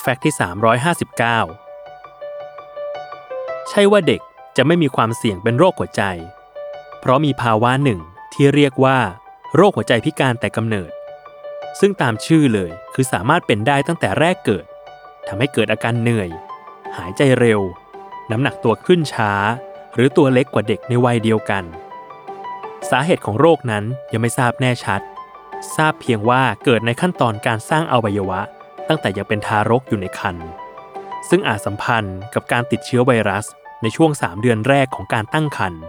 แฟกต์ที่ 359 ใช่ว่าเด็กจะไม่มีความเสี่ยงเป็นโรคหัวใจ เพราะมีภาวะหนึ่งที่เรียกว่า โรคหัวใจพิการแต่กำเนิด ซึ่งตามชื่อเลยคือสามารถเป็นได้ตั้งแต่แรกเกิดทำให้เกิดอาการเหนื่อย หายใจเร็ว น้ำหนักตัวขึ้นช้า หรือตัวเล็กกว่าเด็กในวัยเดียวกัน สาเหตุของโรคนั้นยังไม่ทราบแน่ชัด ทราบเพียงว่าเกิดในขั้นตอนการสร้างอวัยวะ ตั้งแต่ยังเป็นทารกอยู่ในครรภ์ซึ่งอาจสัมพันธ์กับการติดเชื้อไวรัสในช่วง 3 เดือนแรกของการตั้งครรภ์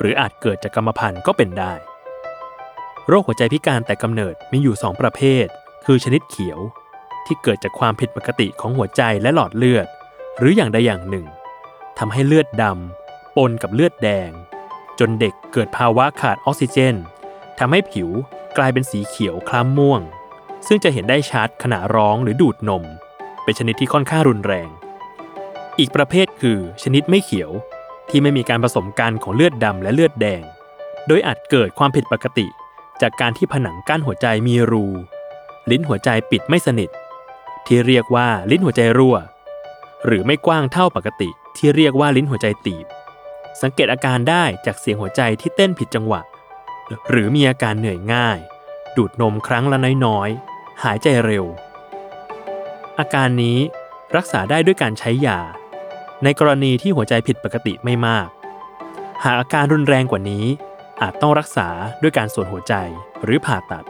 หรืออาจเกิดจากกรรมพันธุ์ก็เป็นได้ โรคหัวใจพิการแต่กำเนิดมีอยู่ 2 ประเภท คือชนิดเขียว ที่เกิดจากความผิดปกติของหัวใจและหลอดเลือด หรืออย่างใดอย่างหนึ่งทำให้เลือดดำปนกับเลือดแดง จนเด็กเกิดภาวะขาดออกซิเจนทำให้ผิวกลายเป็นสีเขียวคล้ำม่วง ซึ่งจะเห็นได้ชัดขณะร้องหรือดูดนม เป็นชนิดที่ค่อนข้างรุนแรง อีกประเภทคือชนิดไม่เขียวที่ไม่มีการผสมกันของเลือดดำและเลือดแดง โดยอาจเกิดความผิดปกติ จากการที่ผนังกั้นหัวใจมีรู ลิ้นหัวใจปิดไม่สนิท ที่เรียกว่าลิ้นหัวใจรั่ว หรือไม่กว้างเท่าปกติ ที่เรียกว่าลิ้นหัวใจตีบ สังเกตอาการได้จากเสียงหัวใจที่เต้นผิดจังหวะ หรือมีอาการเหนื่อยง่าย ดูดนมครั้งละน้อย หายใจเร็ว อาการนี้รักษาได้ด้วยการใช้ยา ในกรณีที่หัวใจผิดปกติไม่มาก หากอาการรุนแรงกว่านี้ อาจต้องรักษาด้วยการส่วนหัวใจหรือผ่าตัด